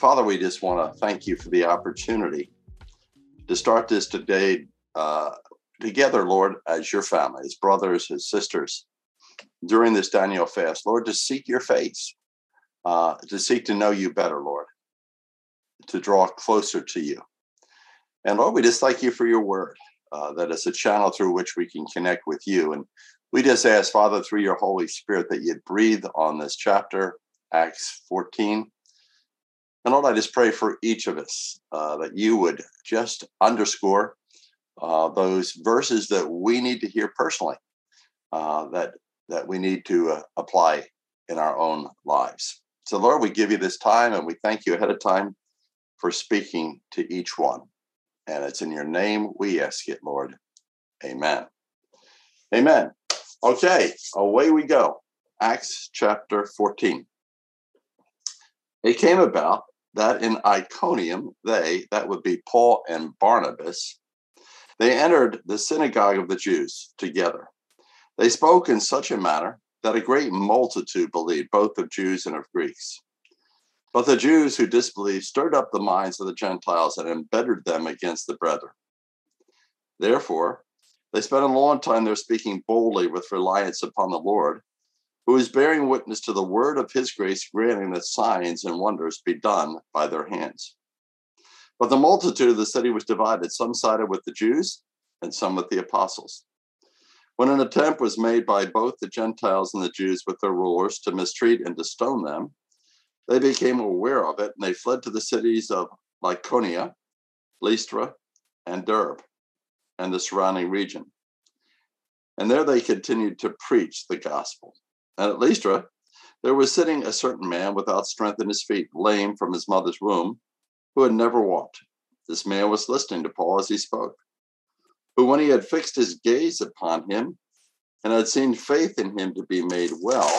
Father, we just want to thank you for the opportunity to start this today uh, together, Lord, as your family, as brothers, as sisters, during this Daniel fast, Lord, to seek your face, uh, to seek to know you better, Lord, to draw closer to you. And Lord, we just thank you for your word, uh, a channel through which we can connect with you. And we just ask, Father, through your Holy Spirit, that you'd breathe on this chapter, Acts 14 and Lord, I just pray for each of us uh, that you would just underscore uh, those verses that we need to hear personally, uh, that that we need to uh, apply in our own lives. So, Lord, we give you this time, and we thank you ahead of time for speaking to each one. And it's in your name we ask it, Lord. Amen. Amen. Okay, away we go. Acts chapter 14. It came about that in Iconium, they, that would be Paul and Barnabas, they entered the synagogue of the Jews together. They spoke in such a manner that a great multitude believed, both of Jews and of Greeks. But the Jews who disbelieved stirred up the minds of the Gentiles and embittered them against the brethren. Therefore, they spent a long time there speaking boldly with reliance upon the Lord who is bearing witness to the word of his grace, granting that signs and wonders be done by their hands. But the multitude of the city was divided. Some sided with the Jews and some with the apostles. When an attempt was made by both the Gentiles and the Jews with their rulers to mistreat and to stone them, they became aware of it and they fled to the cities of Lycaonia, Lystra, and Derbe, and the surrounding region. And there they continued to preach the gospel. And at Lystra, there was sitting a certain man without strength in his feet, lame from his mother's womb, who had never walked. This man was listening to Paul as he spoke. Who, when he had fixed his gaze upon him and had seen faith in him to be made well,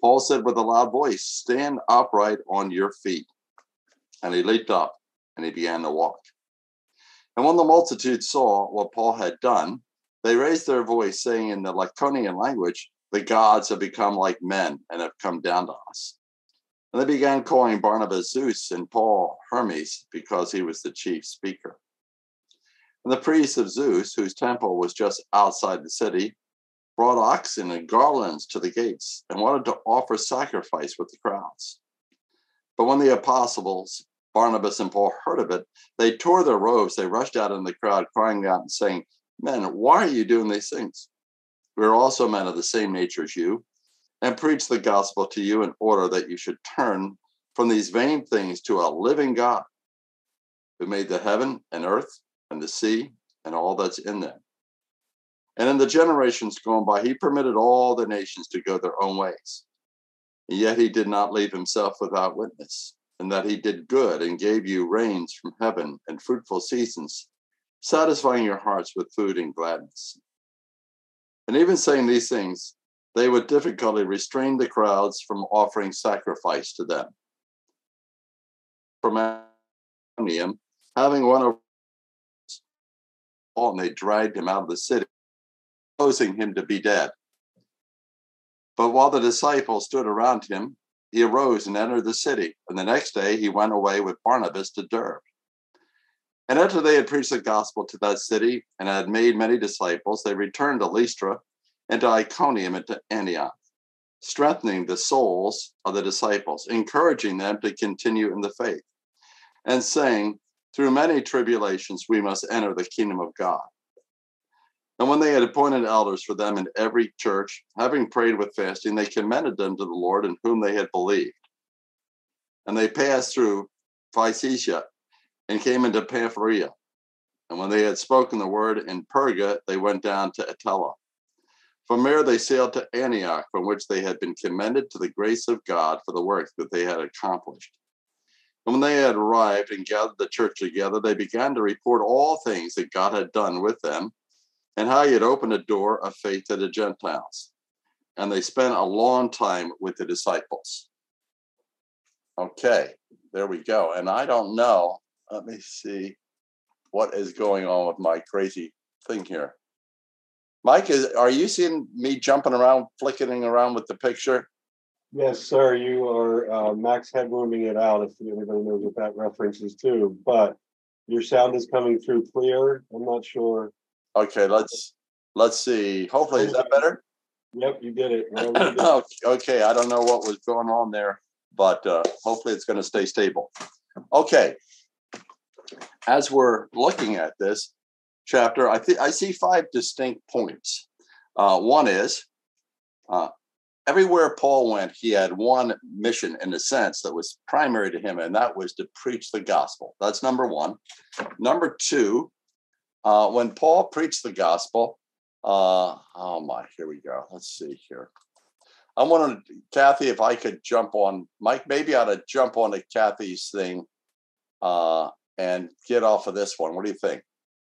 Paul said with a loud voice, Stand upright on your feet. And he leaped up and he began to walk. And when the multitude saw what Paul had done, they raised their voice, saying in the Lycaonian language, the gods have become like men and have come down to us. And they began calling Barnabas Zeus and Paul Hermes because he was the chief speaker. And the priests of Zeus, whose temple was just outside the city, brought oxen and garlands to the gates and wanted to offer sacrifice with the crowds. But when the apostles, Barnabas and Paul, heard of it, they tore their robes, they rushed out in the crowd, crying out and saying, Men, why are you doing these things? We are also men of the same nature as you, and preach the gospel to you in order that you should turn from these vain things to a living God who made the heaven and earth and the sea and all that's in them. And in the generations gone by, he permitted all the nations to go their own ways. And yet he did not leave himself without witness, and that he did good and gave you rains from heaven and fruitful seasons, satisfying your hearts with food and gladness. And even saying these things, they with difficulty restrained the crowds from offering sacrifice to them. From Iconium, having one of and they dragged him out of the city, supposing him to be dead. But while the disciples stood around him, he arose and entered the city. And the next day he went away with Barnabas to Derbe. And after they had preached the gospel to that city and had made many disciples, they returned to Lystra and to Iconium and to Antioch, strengthening the souls of the disciples, encouraging them to continue in the faith, and saying, Through many tribulations we must enter the kingdom of God. And when they had appointed elders for them in every church, having prayed with fasting, they commended them to the Lord in whom they had believed. And they passed through Pisidia and came into Pamphylia. And when they had spoken the word in Perga, they went down to Attalia. From there, they sailed to Antioch, from which they had been commended to the grace of God for the work that they had accomplished. And when they had arrived and gathered the church together, they began to report all things that God had done with them and how he had opened a door of faith to the Gentiles. And they spent a long time with the disciples. Okay, there we go. And I don't know. Let me see what is going on with my crazy thing here. Mike, is are you seeing me jumping around, flicking around with the picture? Yes, sir. You are uh, max headrooming it out. If anybody knows what that reference is to, but your sound is coming through clear. I'm not sure. Okay, let's let's see. Hopefully, is that better? Yep, you did it. okay, I don't know what was going on there, but uh, hopefully it's going to stay stable. Okay, as we're looking at this, chapter, I think I see five distinct points. Uh, one is uh, everywhere Paul went, he had one mission in a sense that was primary to him, and that was to preach the gospel. That's number one. Number two, uh, when Paul preached the gospel, uh, oh my, here we go. Let's see here. I wanted Kathy if I could jump on Mike. Maybe I ought to jump on to Kathy's thing uh, and get off of this one. What do you think?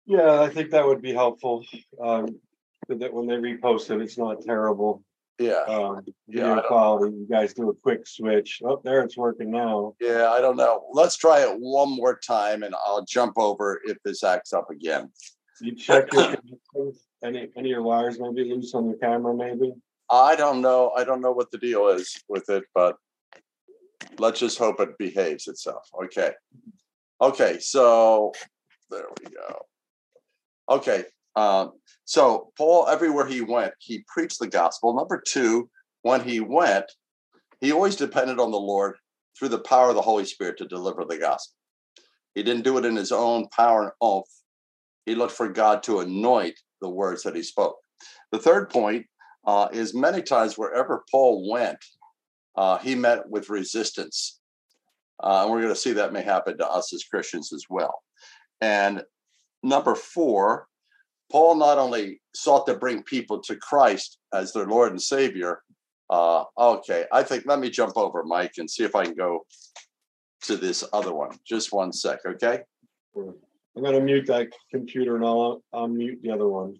Yeah, I think that would be helpful. Um, that when they repost it, it's not terrible. Yeah. Um, video yeah, quality. You guys do a quick switch. Oh, there it's working now. Yeah, I don't know. Let's try it one more time, and I'll jump over if this acts up again. You check your any any of your wires maybe loose on the camera, maybe. I don't know. I don't know what the deal is with it, but let's just hope it behaves itself. Okay. Okay. So there we go. Okay. Um, so Paul, everywhere he went, he preached the gospel. Number two, when he went, he always depended on the Lord through the power of the Holy Spirit to deliver the gospel. He didn't do it in his own power and oath. He looked for God to anoint the words that he spoke. The third point uh, is many times wherever Paul went, uh, he met with resistance. Uh, and we're going to see that may happen to us as Christians as well. And number four, Paul not only sought to bring people to Christ as their Lord and Savior. Uh, okay, I think let me jump over, Mike, and see if I can go to this other one. Just one sec, okay? I'm going to mute that computer and I'll, I'll mute the other one.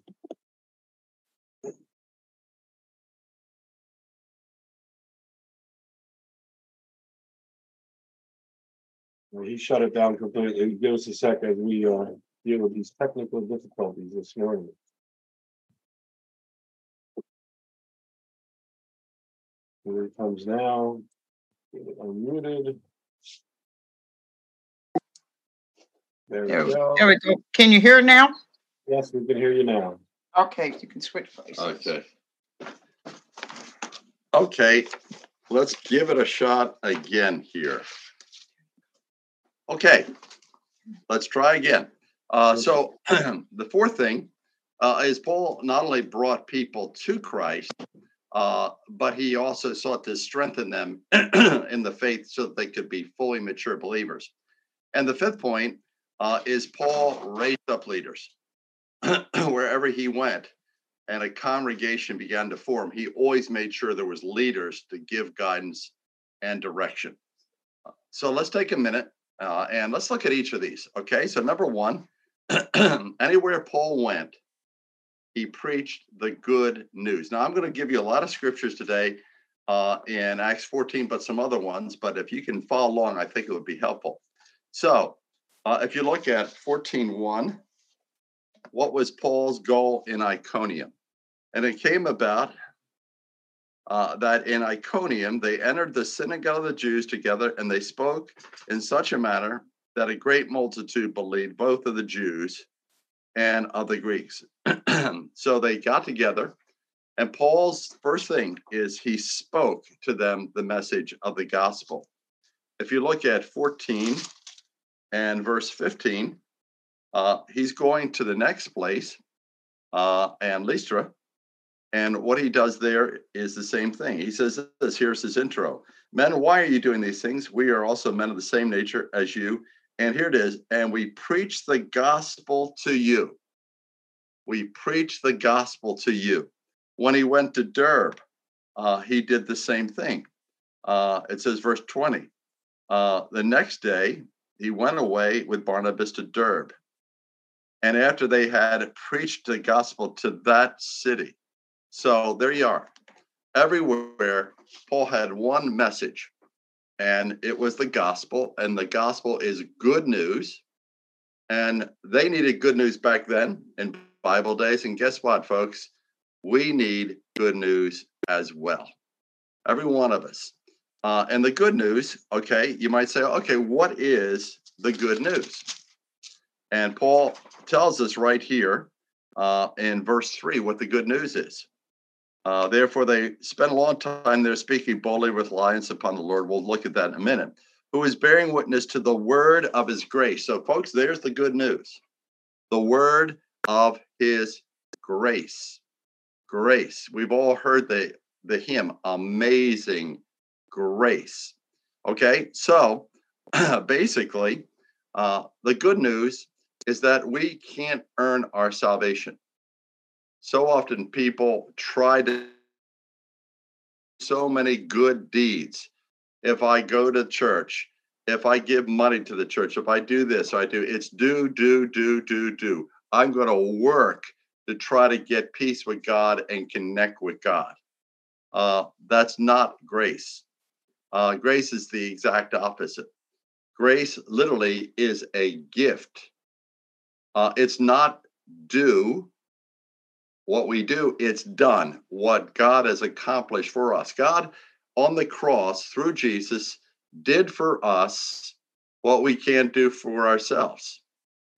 He shut it down completely. Give us a second. We uh, deal with these technical difficulties this morning. Here it comes now. Get it unmuted. There we, go. there we go. Can you hear now? Yes, we can hear you now. Okay, you can switch places. Okay. Okay, let's give it a shot again here. Okay, let's try again. Uh, so the fourth thing uh, is Paul not only brought people to Christ, uh, but he also sought to strengthen them in the faith so that they could be fully mature believers. And the fifth point uh, is Paul raised up leaders wherever he went and a congregation began to form. He always made sure there was leaders to give guidance and direction. So let's take a minute uh, and let's look at each of these. Okay, so number one, anywhere Paul went, he preached the good news. Now, I'm going to give you a lot of scriptures today uh, in Acts 14, but some other ones. But if you can follow along, I think it would be helpful. So, uh, if you look at 14:1, what was Paul's goal in Iconium? And it came about uh, that in Iconium they entered the synagogue of the Jews together and they spoke in such a manner that a great multitude believed, both of the Jews and of the Greeks. so they got together, and Paul's first thing is he spoke to them the message of the gospel. If you look at 14 and verse 15, uh, he's going to the next place, uh, and Lystra, and what he does there is the same thing. He says this here's his intro Men, why are you doing these things? We are also men of the same nature as you And here it is. And we preach the gospel to you. We preach the gospel to you. When he went to Derbe, uh, he did the same thing. Uh, it says, verse 20. Uh, the next day, he went away with Barnabas to Derbe. And after they had preached the gospel to that city. So there you are. Everywhere, Paul had one message, and it was the gospel. And the gospel is good news. And they needed good news back then in Bible days. And guess what, folks? We need good news as well. Every one of us. Uh, and the good news, okay, you might say, okay, what is the good news? And Paul tells us right here uh, in verse 3 what the good news is. Uh, therefore, they spent a long time there speaking boldly with reliance upon the Lord. We'll look at that in a minute. Who is bearing witness to the word of his grace. So, folks, there's the good news the word of his grace. Grace. We've all heard the, the hymn, Amazing Grace. Okay, so basically, uh, the good news is that we can't earn our salvation. So often people try to so many good deeds. If I go to church, if I give money to the church, if I do this, I do, it's do, do, do, do, do. I'm going to work to try to get peace with God and connect with God. Uh, that's not grace. Uh, grace is the exact opposite. Grace literally is a gift. Uh, it's not do what we do, it's done. What God has accomplished for us. God on the cross through Jesus did for us what we can't do for ourselves.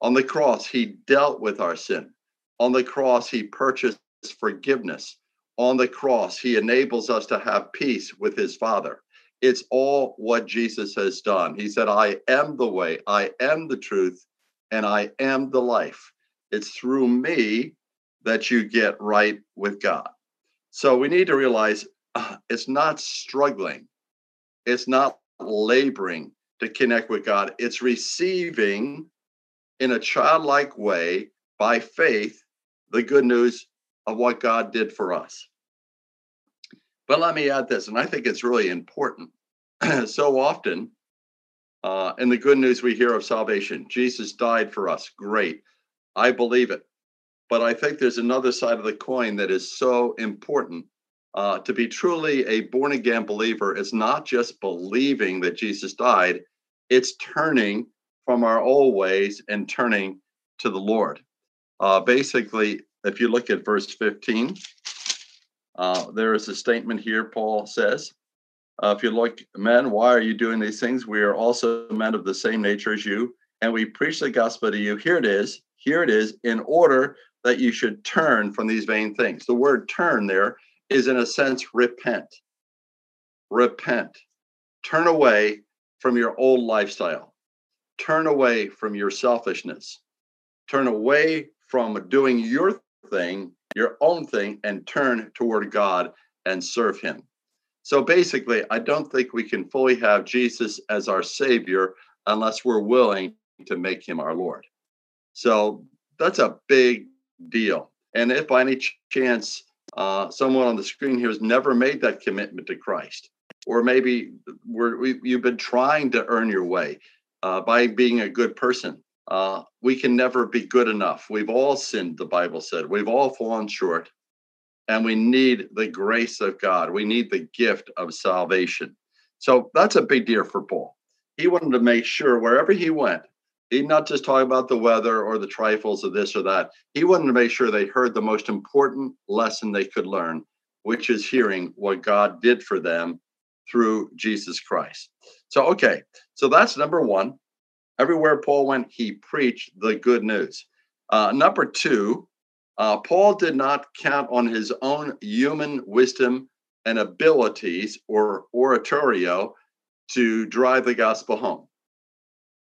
On the cross, he dealt with our sin. On the cross, he purchased forgiveness. On the cross, he enables us to have peace with his Father. It's all what Jesus has done. He said, I am the way, I am the truth, and I am the life. It's through me that you get right with God. So we need to realize uh, it's not struggling, it's not laboring to connect with God, it's receiving in a childlike way by faith the good news of what God did for us. But let me add this, and I think it's really important. so often, uh, in the good news we hear of salvation, Jesus died for us. Great. I believe it. But I think there's another side of the coin that is so important. Uh, to be truly a born again believer is not just believing that Jesus died, it's turning from our old ways and turning to the Lord. Uh, basically, if you look at verse 15, uh, there is a statement here, Paul says. Uh, if you look, men, why are you doing these things? We are also men of the same nature as you, and we preach the gospel to you. Here it is. Here it is, in order that you should turn from these vain things. The word turn there is, in a sense, repent. Repent. Turn away from your old lifestyle turn away from your selfishness, turn away from doing your thing, your own thing, and turn toward God and serve Him. So basically, I don't think we can fully have Jesus as our Savior unless we're willing to make Him our Lord. So that's a big deal. And if by any chance uh, someone on the screen here has never made that commitment to Christ, or maybe we, you've been trying to earn your way, uh, by being a good person. Uh, we can never be good enough. We've all sinned, the Bible said. We've all fallen short. And we need the grace of God. We need the gift of salvation. So that's a big deal for Paul. He wanted to make sure wherever he went, he not just talk about the weather or the trifles of this or that. He wanted to make sure they heard the most important lesson they could learn, which is hearing what God did for them through Jesus Christ. So, okay, so that's number one. Everywhere Paul went, he preached the good news. Uh, number two, uh, Paul did not count on his own human wisdom and abilities or oratorio to drive the gospel home.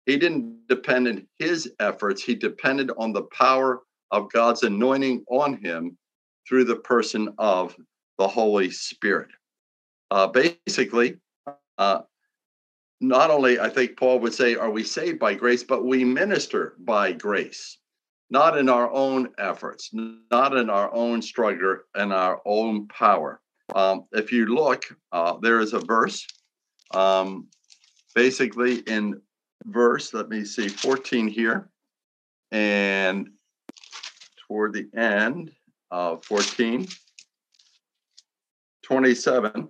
He didn't depend on his efforts, he depended on the power of God's anointing on him through the person of the Holy Spirit. Uh, basically, uh, not only, I think Paul would say, are we saved by grace, but we minister by grace, not in our own efforts, not in our own struggle and our own power. Um, if you look, uh, there is a verse, um, basically in verse, let me see, 14 here, and toward the end of 14, 27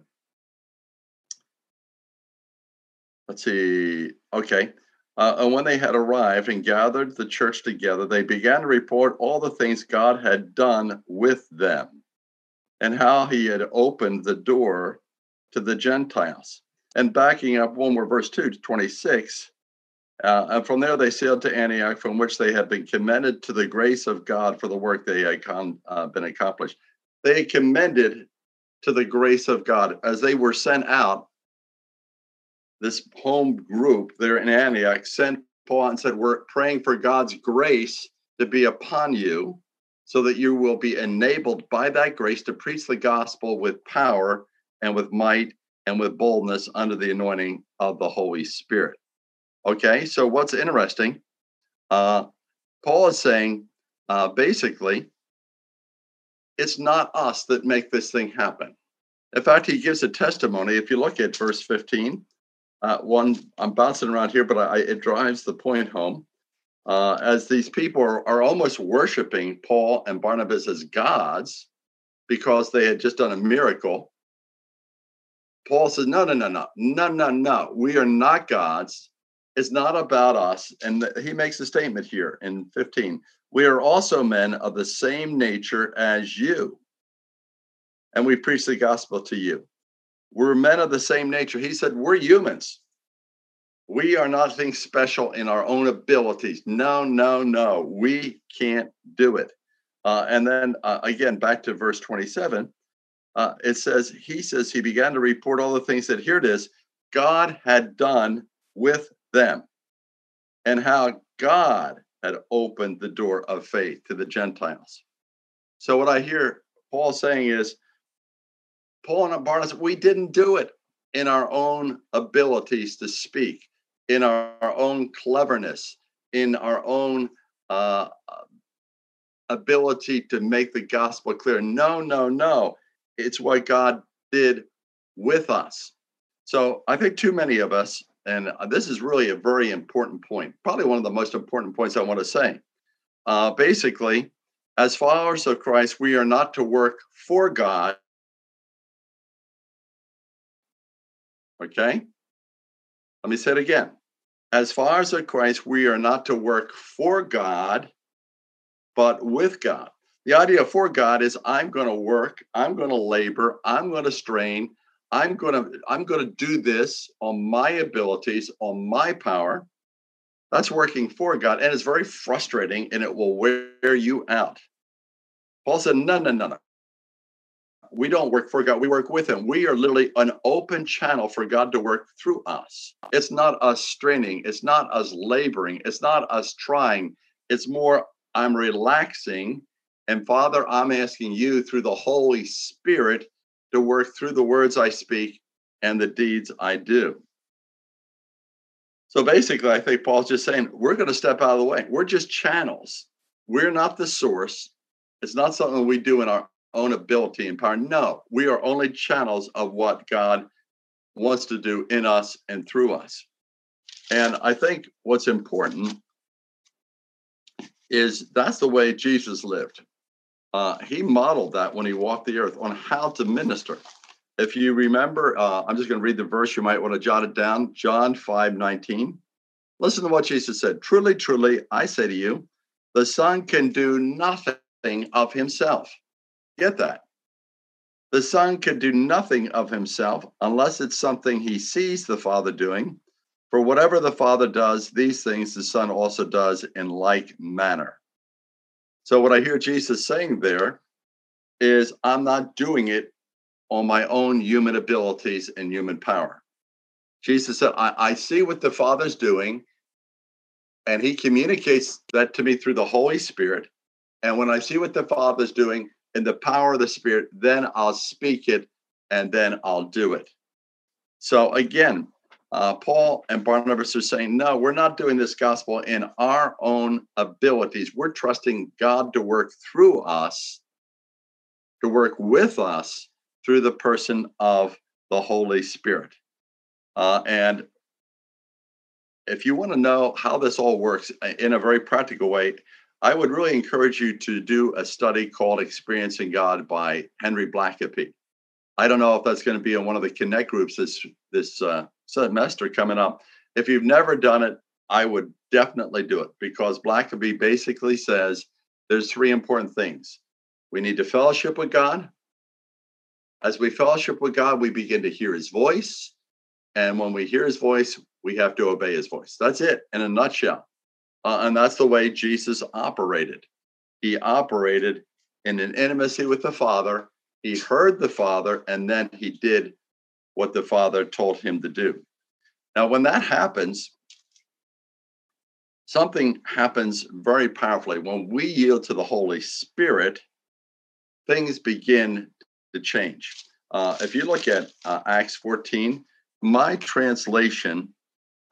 let's see. Okay. Uh, and when they had arrived and gathered the church together, they began to report all the things God had done with them and how he had opened the door to the Gentiles. And backing up one more verse 2 to 26, uh, and from there they sailed to Antioch, from which they had been commended to the grace of God for the work they had con- uh, been accomplished. They commended to the grace of God as they were sent out this home group there in Antioch sent Paul and said, We're praying for God's grace to be upon you so that you will be enabled by that grace to preach the gospel with power and with might and with boldness under the anointing of the Holy Spirit. Okay, so what's interesting? Uh, Paul is saying uh, basically, it's not us that make this thing happen. In fact, he gives a testimony. If you look at verse 15, uh, one i'm bouncing around here but I, it drives the point home uh, as these people are, are almost worshiping paul and barnabas as gods because they had just done a miracle paul says no no no no no no no we are not gods it's not about us and he makes a statement here in 15 we are also men of the same nature as you and we preach the gospel to you we're men of the same nature. He said, We're humans. We are nothing special in our own abilities. No, no, no. We can't do it. Uh, and then uh, again, back to verse 27, uh, it says, He says, He began to report all the things that here it is God had done with them and how God had opened the door of faith to the Gentiles. So, what I hear Paul saying is, Paul and Barnabas, we didn't do it in our own abilities to speak, in our, our own cleverness, in our own uh, ability to make the gospel clear. No, no, no. It's what God did with us. So I think too many of us, and this is really a very important point, probably one of the most important points I want to say. Uh, basically, as followers of Christ, we are not to work for God, Okay? Let me say it again. As followers of Christ, we are not to work for God, but with God. The idea for God is I'm going to work, I'm going to labor, I'm going to strain, I'm going to I'm going to do this on my abilities, on my power. That's working for God and it's very frustrating and it will wear you out. Paul said, "No, no, no, no we don't work for God, we work with Him. We are literally an open channel for God to work through us. It's not us straining, it's not us laboring, it's not us trying. It's more, I'm relaxing. And Father, I'm asking you through the Holy Spirit to work through the words I speak and the deeds I do. So basically, I think Paul's just saying, we're going to step out of the way. We're just channels. We're not the source. It's not something we do in our own ability and power. No, we are only channels of what God wants to do in us and through us. And I think what's important is that's the way Jesus lived. Uh, he modeled that when he walked the earth on how to minister. If you remember, uh, I'm just going to read the verse. You might want to jot it down. John 5 19. Listen to what Jesus said. Truly, truly, I say to you, the Son can do nothing of himself. Get that. The Son can do nothing of himself unless it's something he sees the Father doing. For whatever the Father does, these things the Son also does in like manner. So, what I hear Jesus saying there is, I'm not doing it on my own human abilities and human power. Jesus said, I, I see what the Father's doing, and he communicates that to me through the Holy Spirit. And when I see what the Father's doing, in the power of the Spirit, then I'll speak it and then I'll do it. So again, uh, Paul and Barnabas are saying, no, we're not doing this gospel in our own abilities. We're trusting God to work through us, to work with us through the person of the Holy Spirit. Uh, and if you want to know how this all works uh, in a very practical way, I would really encourage you to do a study called Experiencing God by Henry Blackaby. I don't know if that's going to be in one of the Connect groups this this uh, semester coming up. If you've never done it, I would definitely do it because Blackaby basically says there's three important things. We need to fellowship with God. As we fellowship with God, we begin to hear his voice. And when we hear his voice, we have to obey his voice. That's it in a nutshell. Uh, and that's the way Jesus operated. He operated in an intimacy with the Father. He heard the Father, and then he did what the Father told him to do. Now, when that happens, something happens very powerfully. When we yield to the Holy Spirit, things begin to change. Uh, if you look at uh, Acts 14, my translation,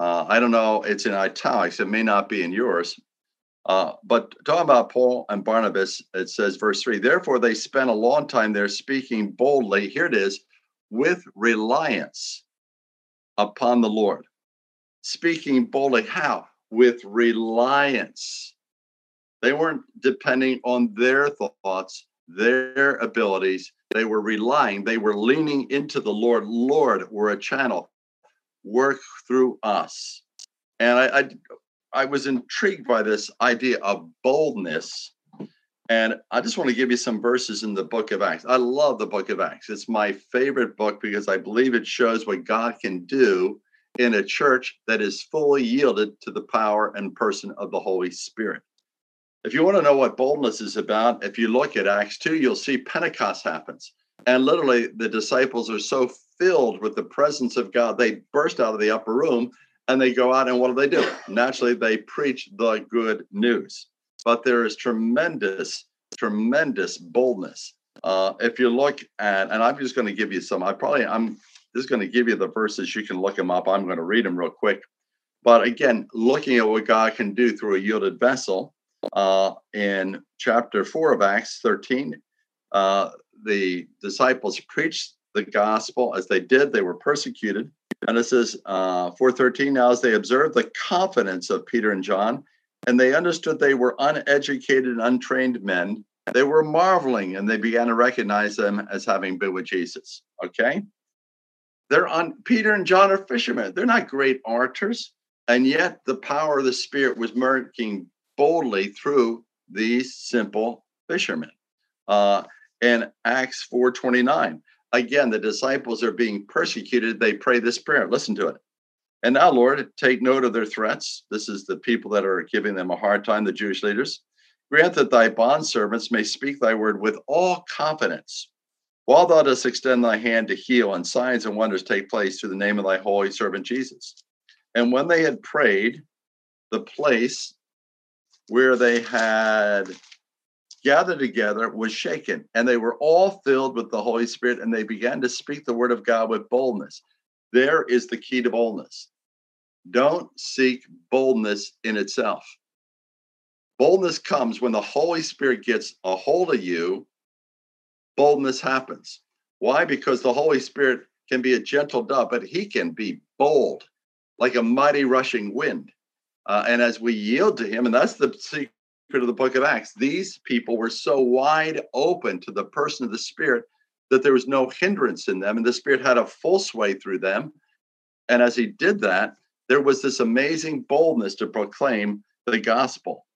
uh, I don't know, it's in italics, it may not be in yours. Uh, but talking about Paul and Barnabas, it says, verse 3 Therefore, they spent a long time there speaking boldly. Here it is with reliance upon the Lord. Speaking boldly, how? With reliance. They weren't depending on their thoughts, their abilities. They were relying, they were leaning into the Lord. Lord, we're a channel. Work through us. And I, I, I was intrigued by this idea of boldness. And I just want to give you some verses in the book of Acts. I love the book of Acts. It's my favorite book because I believe it shows what God can do in a church that is fully yielded to the power and person of the Holy Spirit. If you want to know what boldness is about, if you look at Acts 2, you'll see Pentecost happens. And literally, the disciples are so filled with the presence of God, they burst out of the upper room and they go out and what do they do? Naturally, they preach the good news. But there is tremendous, tremendous boldness. Uh, if you look at, and I'm just going to give you some, I probably, I'm just going to give you the verses. You can look them up. I'm going to read them real quick. But again, looking at what God can do through a yielded vessel, uh, in chapter 4 of Acts 13, uh, the disciples preached the gospel as they did, they were persecuted. And it says, uh, 413, now as they observed the confidence of Peter and John, and they understood they were uneducated and untrained men, they were marveling and they began to recognize them as having been with Jesus. Okay? They're on Peter and John are fishermen. They're not great orators. And yet the power of the Spirit was working boldly through these simple fishermen. Uh, in Acts 4:29, again, the disciples are being persecuted. They pray this prayer. Listen to it. And now, Lord, take note of their threats. This is the people that are giving them a hard time, the Jewish leaders. Grant that thy bondservants may speak thy word with all confidence, while thou dost extend thy hand to heal, and signs and wonders take place through the name of thy holy servant Jesus. And when they had prayed, the place where they had gathered together was shaken, and they were all filled with the Holy Spirit, and they began to speak the word of God with boldness. There is the key to boldness. Don't seek boldness in itself. Boldness comes when the Holy Spirit gets a hold of you, boldness happens. Why? Because the Holy Spirit can be a gentle dove, but he can be bold, like a mighty rushing wind. Uh, and as we yield to him, and that's the secret of the book of Acts, these people were so wide open to the person of the Spirit that there was no hindrance in them, and the Spirit had a full sway through them. And as he did that, there was this amazing boldness to proclaim the gospel.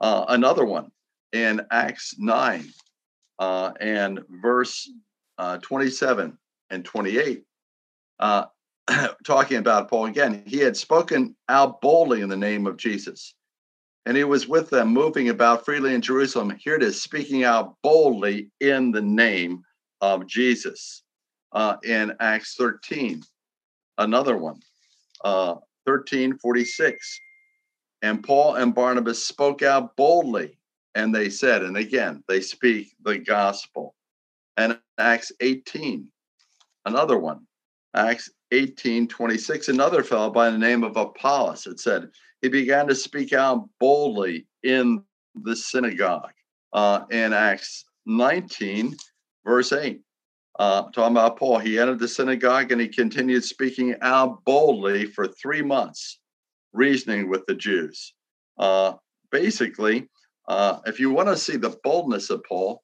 Uh, another one in Acts 9 uh, and verse uh, 27 and 28. Uh, talking about Paul again, he had spoken out boldly in the name of Jesus. And he was with them, moving about freely in Jerusalem. Here it is, speaking out boldly in the name of Jesus. Uh, in Acts 13, another one, uh, 13 46. And Paul and Barnabas spoke out boldly, and they said, and again, they speak the gospel. And Acts 18, another one, Acts 18 26, another fellow by the name of Apollos, it said, he began to speak out boldly in the synagogue. Uh, in Acts 19, verse 8, uh, talking about Paul, he entered the synagogue and he continued speaking out boldly for three months, reasoning with the Jews. Uh, basically, uh, if you want to see the boldness of Paul,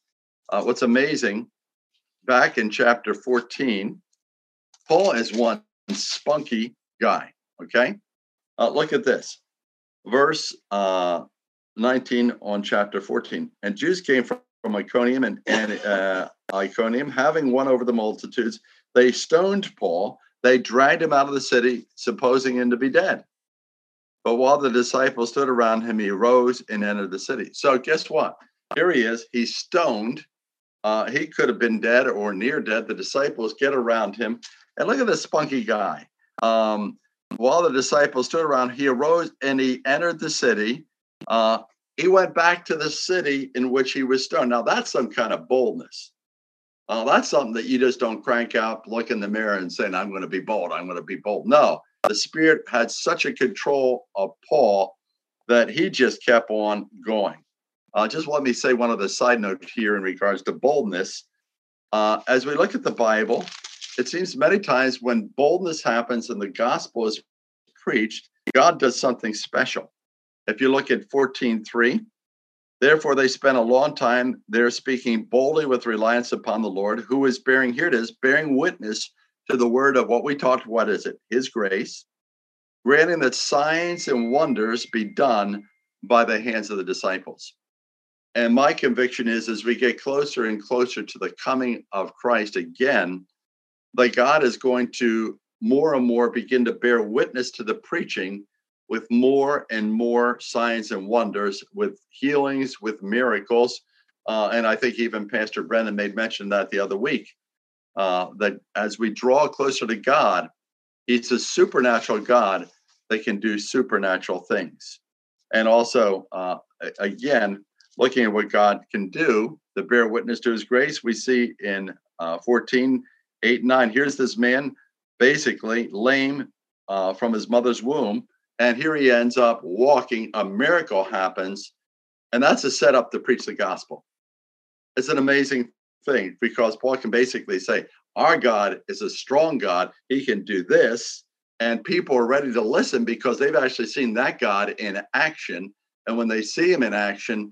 uh, what's amazing, back in chapter 14, Paul is one spunky guy. Okay. Uh, look at this verse uh, 19 on chapter 14. And Jews came from, from Iconium and, and uh, Iconium, having won over the multitudes. They stoned Paul. They dragged him out of the city, supposing him to be dead. But while the disciples stood around him, he rose and entered the city. So, guess what? Here he is. He's stoned. Uh, he could have been dead or near dead. The disciples get around him. And look at this spunky guy. Um, while the disciples stood around, he arose and he entered the city. Uh, he went back to the city in which he was stoned. Now, that's some kind of boldness. Uh, that's something that you just don't crank up, look in the mirror, and saying, I'm going to be bold. I'm going to be bold. No, the Spirit had such a control of Paul that he just kept on going. Uh, just let me say one of the side notes here in regards to boldness. Uh, as we look at the Bible, it seems many times when boldness happens and the gospel is preached, God does something special. If you look at 14:3, therefore they spent a long time there speaking boldly with reliance upon the Lord, who is bearing, here it is, bearing witness to the word of what we talked, what is it? His grace, granting that signs and wonders be done by the hands of the disciples. And my conviction is as we get closer and closer to the coming of Christ again, that God is going to more and more begin to bear witness to the preaching with more and more signs and wonders, with healings, with miracles. Uh, and I think even Pastor Brennan made mention that the other week uh, that as we draw closer to God, He's a supernatural God that can do supernatural things. And also, uh, again, looking at what God can do to bear witness to His grace, we see in uh, 14 8 9. Here's this man, basically lame uh, from his mother's womb. And here he ends up walking. A miracle happens. And that's a setup to preach the gospel. It's an amazing thing because Paul can basically say, Our God is a strong God. He can do this. And people are ready to listen because they've actually seen that God in action. And when they see him in action,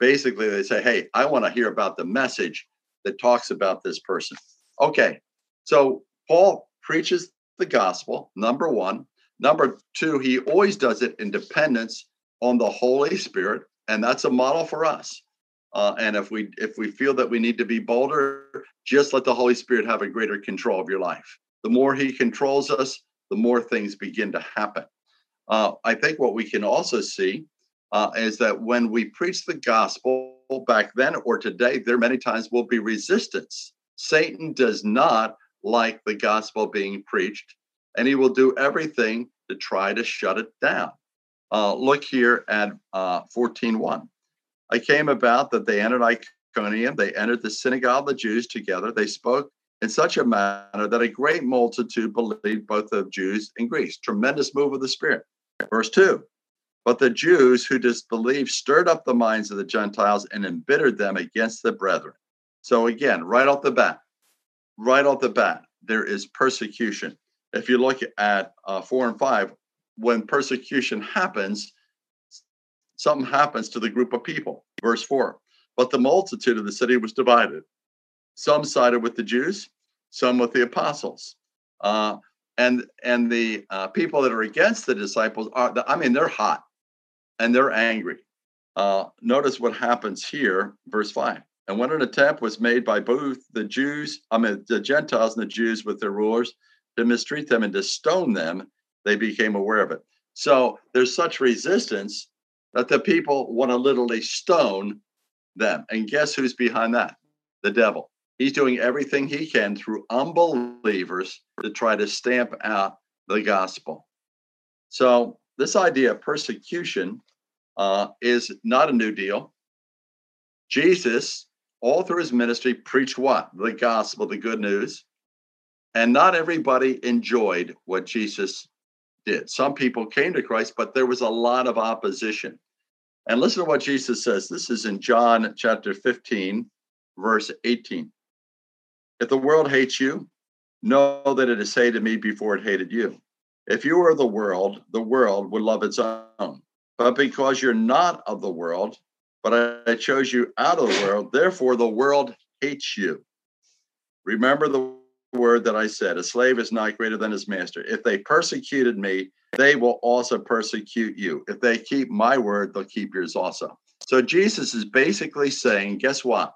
basically they say, Hey, I want to hear about the message that talks about this person. Okay, so Paul preaches the gospel, number one. Number two, he always does it in dependence on the Holy Spirit, and that's a model for us. Uh, and if we if we feel that we need to be bolder, just let the Holy Spirit have a greater control of your life. The more He controls us, the more things begin to happen. Uh, I think what we can also see uh, is that when we preach the gospel back then or today, there many times will be resistance. Satan does not like the gospel being preached, and he will do everything to try to shut it down. Uh, look here at uh, 14.1. I came about that they entered Iconium, they entered the synagogue of the Jews together. They spoke in such a manner that a great multitude believed both of Jews and Greeks. Tremendous move of the Spirit. Verse 2 But the Jews who disbelieved stirred up the minds of the Gentiles and embittered them against the brethren. So, again, right off the bat, right off the bat, there is persecution. If you look at uh, four and five, when persecution happens, something happens to the group of people. Verse four, but the multitude of the city was divided. Some sided with the Jews, some with the apostles. Uh, and and the uh, people that are against the disciples are, I mean, they're hot and they're angry. Uh, notice what happens here, verse 5. And when an attempt was made by both the Jews, I mean, the Gentiles and the Jews with their rulers to mistreat them and to stone them, they became aware of it. So there's such resistance that the people want to literally stone them. And guess who's behind that? The devil. He's doing everything he can through unbelievers to try to stamp out the gospel. So, this idea of persecution uh, is not a new deal. Jesus all through his ministry, preached what? The gospel, the good news. And not everybody enjoyed what Jesus did. Some people came to Christ, but there was a lot of opposition. And listen to what Jesus says. This is in John chapter 15, verse 18. If the world hates you, know that it is hated me before it hated you. If you were the world, the world would love its own. But because you're not of the world, but I chose you out of the world, therefore the world hates you. Remember the word that I said a slave is not greater than his master. If they persecuted me, they will also persecute you. If they keep my word, they'll keep yours also. So Jesus is basically saying, guess what?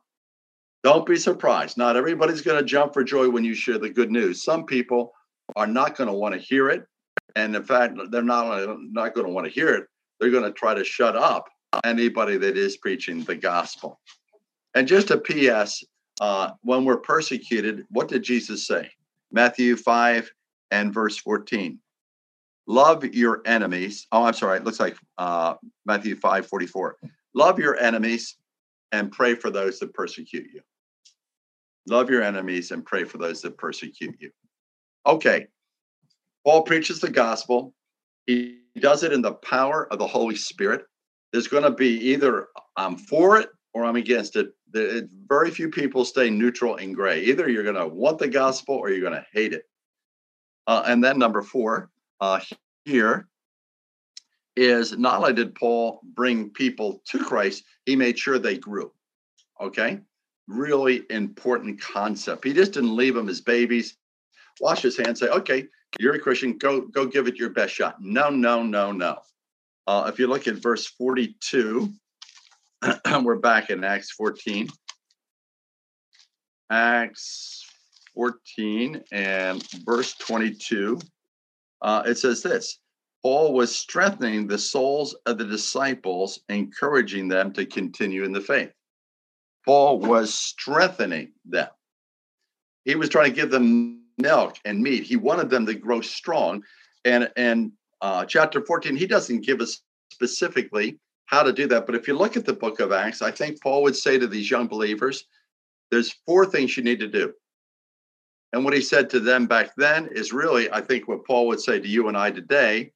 Don't be surprised. Not everybody's going to jump for joy when you share the good news. Some people are not going to want to hear it. And in fact, they're not, not going to want to hear it. They're going to try to shut up anybody that is preaching the gospel. And just a P.S. Uh, when we're persecuted, what did Jesus say? Matthew 5 and verse 14. Love your enemies. Oh, I'm sorry. It looks like uh, Matthew 5 44. Love your enemies and pray for those that persecute you. Love your enemies and pray for those that persecute you. Okay. Paul preaches the gospel. He does it in the power of the Holy Spirit. There's going to be either I'm for it or I'm against it. Very few people stay neutral and gray. Either you're going to want the gospel or you're going to hate it. Uh, and then number four, uh, here is not only did Paul bring people to Christ, he made sure they grew. Okay. Really important concept. He just didn't leave them as babies, wash his hands, say, okay, you're a Christian, go, go give it your best shot. No, no, no, no. Uh, if you look at verse 42, we're back in Acts 14. Acts 14 and verse 22. Uh, it says this Paul was strengthening the souls of the disciples, encouraging them to continue in the faith. Paul was strengthening them. He was trying to give them milk and meat. He wanted them to grow strong. And and uh, chapter 14, he doesn't give us specifically how to do that. But if you look at the book of Acts, I think Paul would say to these young believers, there's four things you need to do. And what he said to them back then is really, I think, what Paul would say to you and I today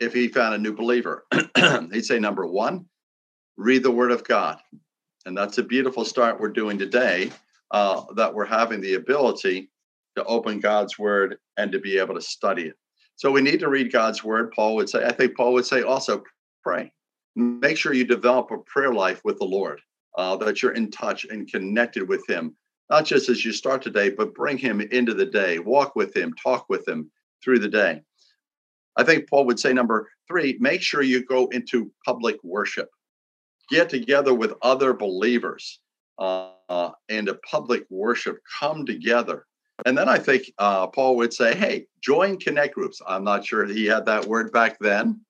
if he found a new believer. He'd say, number one, read the word of God. And that's a beautiful start we're doing today, uh, that we're having the ability to open God's word and to be able to study it. So we need to read God's word. Paul would say, I think Paul would say also pray. Make sure you develop a prayer life with the Lord, uh, that you're in touch and connected with Him, not just as you start today, but bring Him into the day, walk with Him, talk with Him through the day. I think Paul would say number three, make sure you go into public worship. Get together with other believers uh, and a public worship. Come together. And then I think uh, Paul would say, hey, join connect groups. I'm not sure he had that word back then.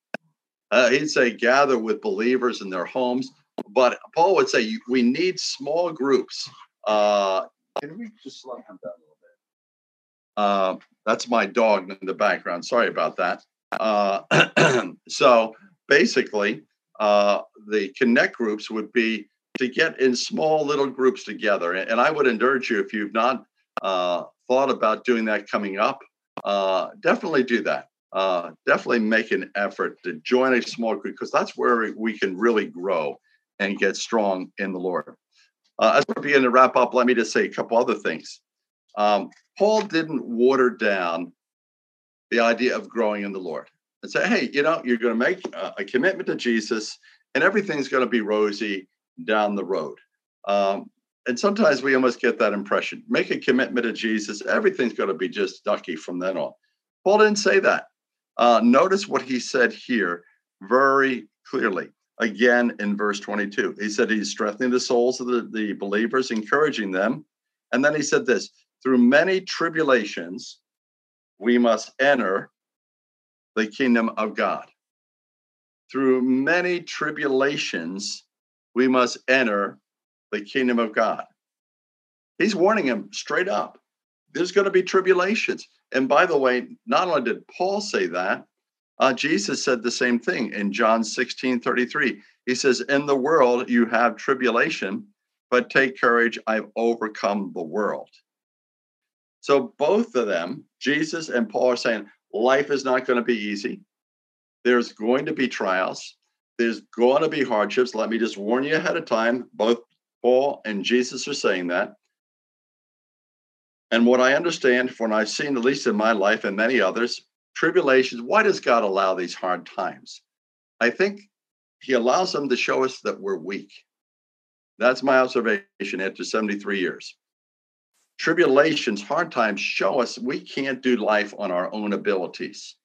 Uh, he'd say gather with believers in their homes. But Paul would say we need small groups. Uh, can we just slow him down a little bit? Uh, that's my dog in the background. Sorry about that. Uh, so basically, uh, the connect groups would be to get in small little groups together. And I would encourage you, if you've not uh, thought about doing that coming up, uh, definitely do that. Uh, definitely make an effort to join a small group because that's where we can really grow and get strong in the Lord. Uh, as we begin to wrap up, let me just say a couple other things. Um, Paul didn't water down the idea of growing in the Lord and say, hey, you know, you're going to make a, a commitment to Jesus and everything's going to be rosy down the road. Um, and sometimes we almost get that impression. Make a commitment to Jesus, everything's going to be just ducky from then on. Paul didn't say that. Uh, notice what he said here very clearly. Again, in verse 22, he said he's strengthening the souls of the, the believers, encouraging them. And then he said this through many tribulations, we must enter the kingdom of God. Through many tribulations, we must enter the kingdom of God. He's warning him straight up. There's going to be tribulations. And by the way, not only did Paul say that, uh, Jesus said the same thing in John 16 33. He says, In the world you have tribulation, but take courage, I've overcome the world. So both of them, Jesus and Paul, are saying life is not going to be easy. There's going to be trials. There's going to be hardships. Let me just warn you ahead of time. Both Paul and Jesus are saying that. And what I understand, when I've seen, at least in my life and many others, tribulations, why does God allow these hard times? I think He allows them to show us that we're weak. That's my observation after 73 years. Tribulations, hard times show us we can't do life on our own abilities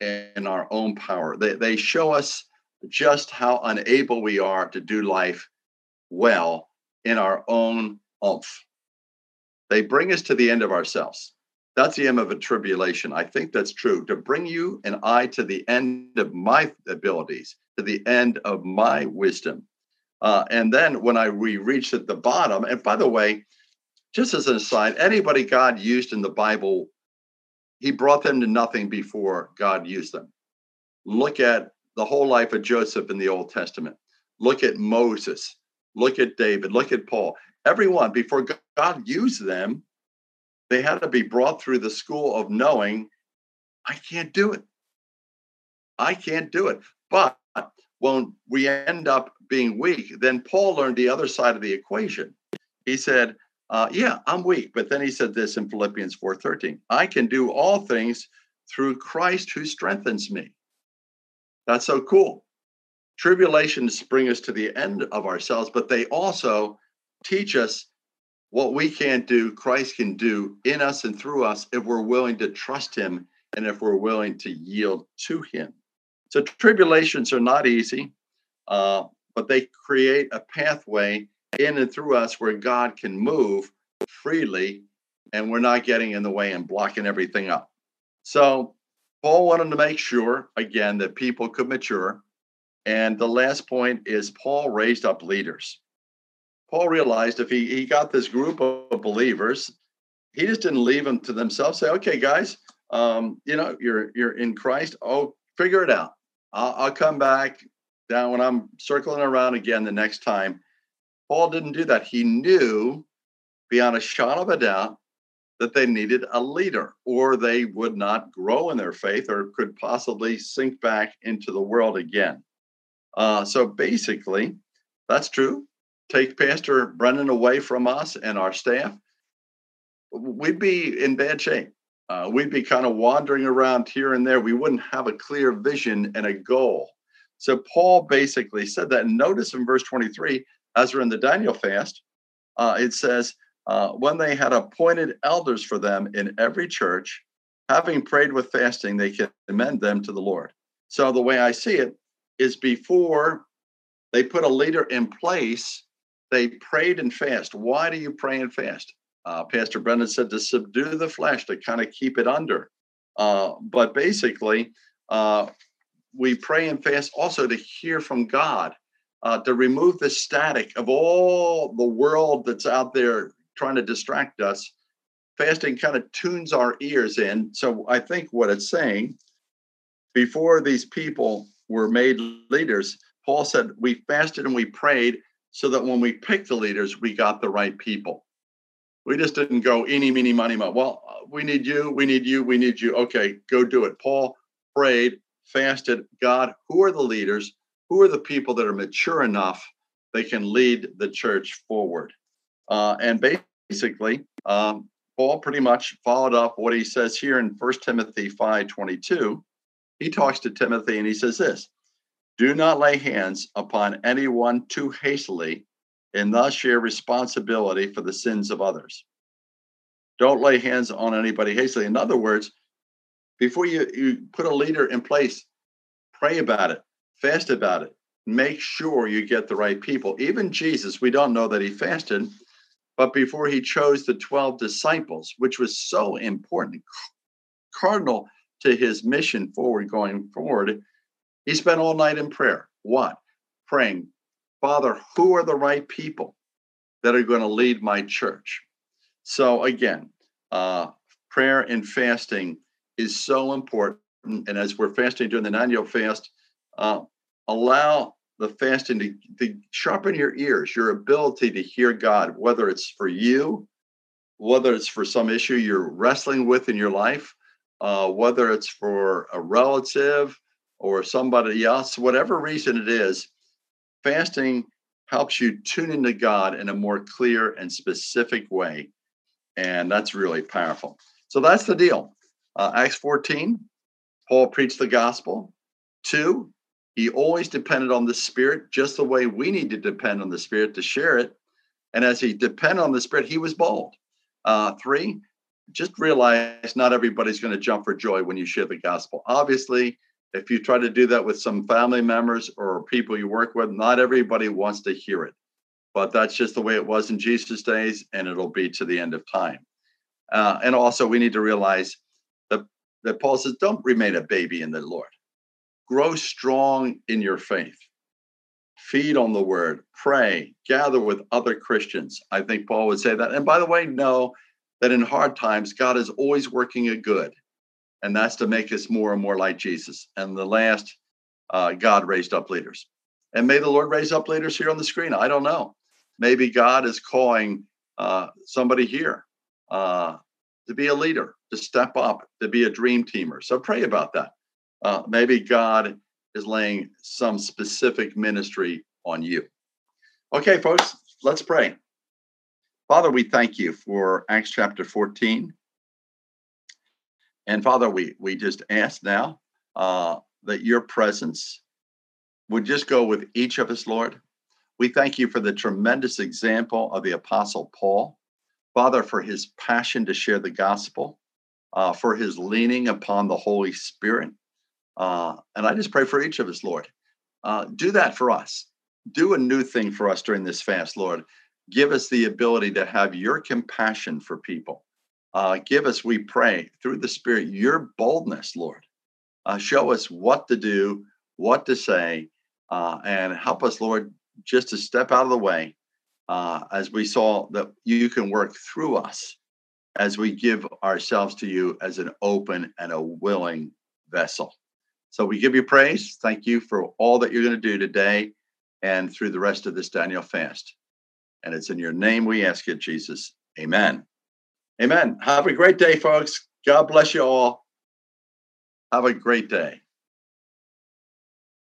and our own power. They, they show us just how unable we are to do life well in our own oomph. They bring us to the end of ourselves. That's the end of a tribulation. I think that's true. To bring you and I to the end of my abilities, to the end of my wisdom. Uh, and then when I we reach at the bottom, and by the way, just as an aside, anybody God used in the Bible, he brought them to nothing before God used them. Look at the whole life of Joseph in the Old Testament. Look at Moses. Look at David. Look at Paul. Everyone, before God used them, they had to be brought through the school of knowing, I can't do it. I can't do it. But when we end up being weak, then Paul learned the other side of the equation. He said, uh, yeah, I'm weak. But then he said this in Philippians 4:13. I can do all things through Christ who strengthens me. That's so cool. Tribulations bring us to the end of ourselves, but they also teach us what we can't do, Christ can do in us and through us if we're willing to trust him and if we're willing to yield to him. So tribulations are not easy, uh, but they create a pathway in and through us where God can move freely and we're not getting in the way and blocking everything up. So Paul wanted to make sure, again, that people could mature. And the last point is Paul raised up leaders. Paul realized if he, he got this group of believers, he just didn't leave them to themselves. Say, okay, guys, um, you know, you're you're in Christ. Oh, figure it out. I'll, I'll come back down when I'm circling around again the next time. Paul didn't do that. He knew beyond a shot of a doubt that they needed a leader or they would not grow in their faith or could possibly sink back into the world again. Uh, so basically, that's true. Take Pastor Brennan away from us and our staff, we'd be in bad shape. Uh, we'd be kind of wandering around here and there. We wouldn't have a clear vision and a goal. So Paul basically said that. Notice in verse 23, as we're in the Daniel fast, uh, it says, uh, when they had appointed elders for them in every church, having prayed with fasting, they commend them to the Lord. So the way I see it is before they put a leader in place, they prayed and fast. Why do you pray and fast? Uh, Pastor Brennan said to subdue the flesh, to kind of keep it under. Uh, but basically, uh, we pray and fast also to hear from God, uh, to remove the static of all the world that's out there trying to distract us. Fasting kind of tunes our ears in. So I think what it's saying before these people were made leaders, Paul said, We fasted and we prayed so that when we picked the leaders, we got the right people. We just didn't go any, meeny, money, mo. Well, we need you, we need you, we need you. Okay, go do it. Paul prayed, fasted. God, who are the leaders? Who are the people that are mature enough they can lead the church forward? Uh, and basically, um, Paul pretty much followed up what he says here in 1 Timothy 5 22. He talks to Timothy and he says this Do not lay hands upon anyone too hastily and thus share responsibility for the sins of others. Don't lay hands on anybody hastily. In other words, before you, you put a leader in place, pray about it, fast about it, make sure you get the right people. Even Jesus, we don't know that he fasted, but before he chose the 12 disciples, which was so important, cardinal to his mission forward going forward, he spent all night in prayer. What? Praying, Father, who are the right people that are going to lead my church? So, again, uh, prayer and fasting is so important. And as we're fasting during the Daniel fast, uh, allow the fasting to, to sharpen your ears, your ability to hear God, whether it's for you whether it's for some issue you're wrestling with in your life, uh, whether it's for a relative or somebody else, whatever reason it is, fasting helps you tune into God in a more clear and specific way. And that's really powerful. So that's the deal. Uh, Acts 14, Paul preached the gospel. Two, he always depended on the Spirit, just the way we need to depend on the Spirit to share it. And as he depended on the Spirit, he was bold. Uh, three, just realize not everybody's going to jump for joy when you share the gospel. Obviously, if you try to do that with some family members or people you work with, not everybody wants to hear it. But that's just the way it was in Jesus' days, and it'll be to the end of time. Uh, and also, we need to realize that, that Paul says, don't remain a baby in the Lord. Grow strong in your faith. Feed on the word, pray, gather with other Christians. I think Paul would say that. And by the way, know that in hard times, God is always working a good and that's to make us more and more like Jesus. And the last, uh, God raised up leaders. And may the Lord raise up leaders here on the screen. I don't know. Maybe God is calling uh, somebody here uh, to be a leader, to step up, to be a dream teamer. So pray about that. Uh, maybe God is laying some specific ministry on you. Okay, folks, let's pray. Father, we thank you for Acts chapter 14. And Father, we, we just ask now uh, that your presence would just go with each of us, Lord. We thank you for the tremendous example of the Apostle Paul. Father, for his passion to share the gospel, uh, for his leaning upon the Holy Spirit. Uh, and I just pray for each of us, Lord. Uh, do that for us. Do a new thing for us during this fast, Lord. Give us the ability to have your compassion for people. Uh, give us, we pray, through the Spirit, your boldness, Lord. Uh, show us what to do, what to say, uh, and help us, Lord, just to step out of the way uh, as we saw that you can work through us as we give ourselves to you as an open and a willing vessel. So we give you praise. Thank you for all that you're going to do today and through the rest of this Daniel fast. And it's in your name we ask it, Jesus. Amen. Amen. Have a great day, folks. God bless you all. Have a great day.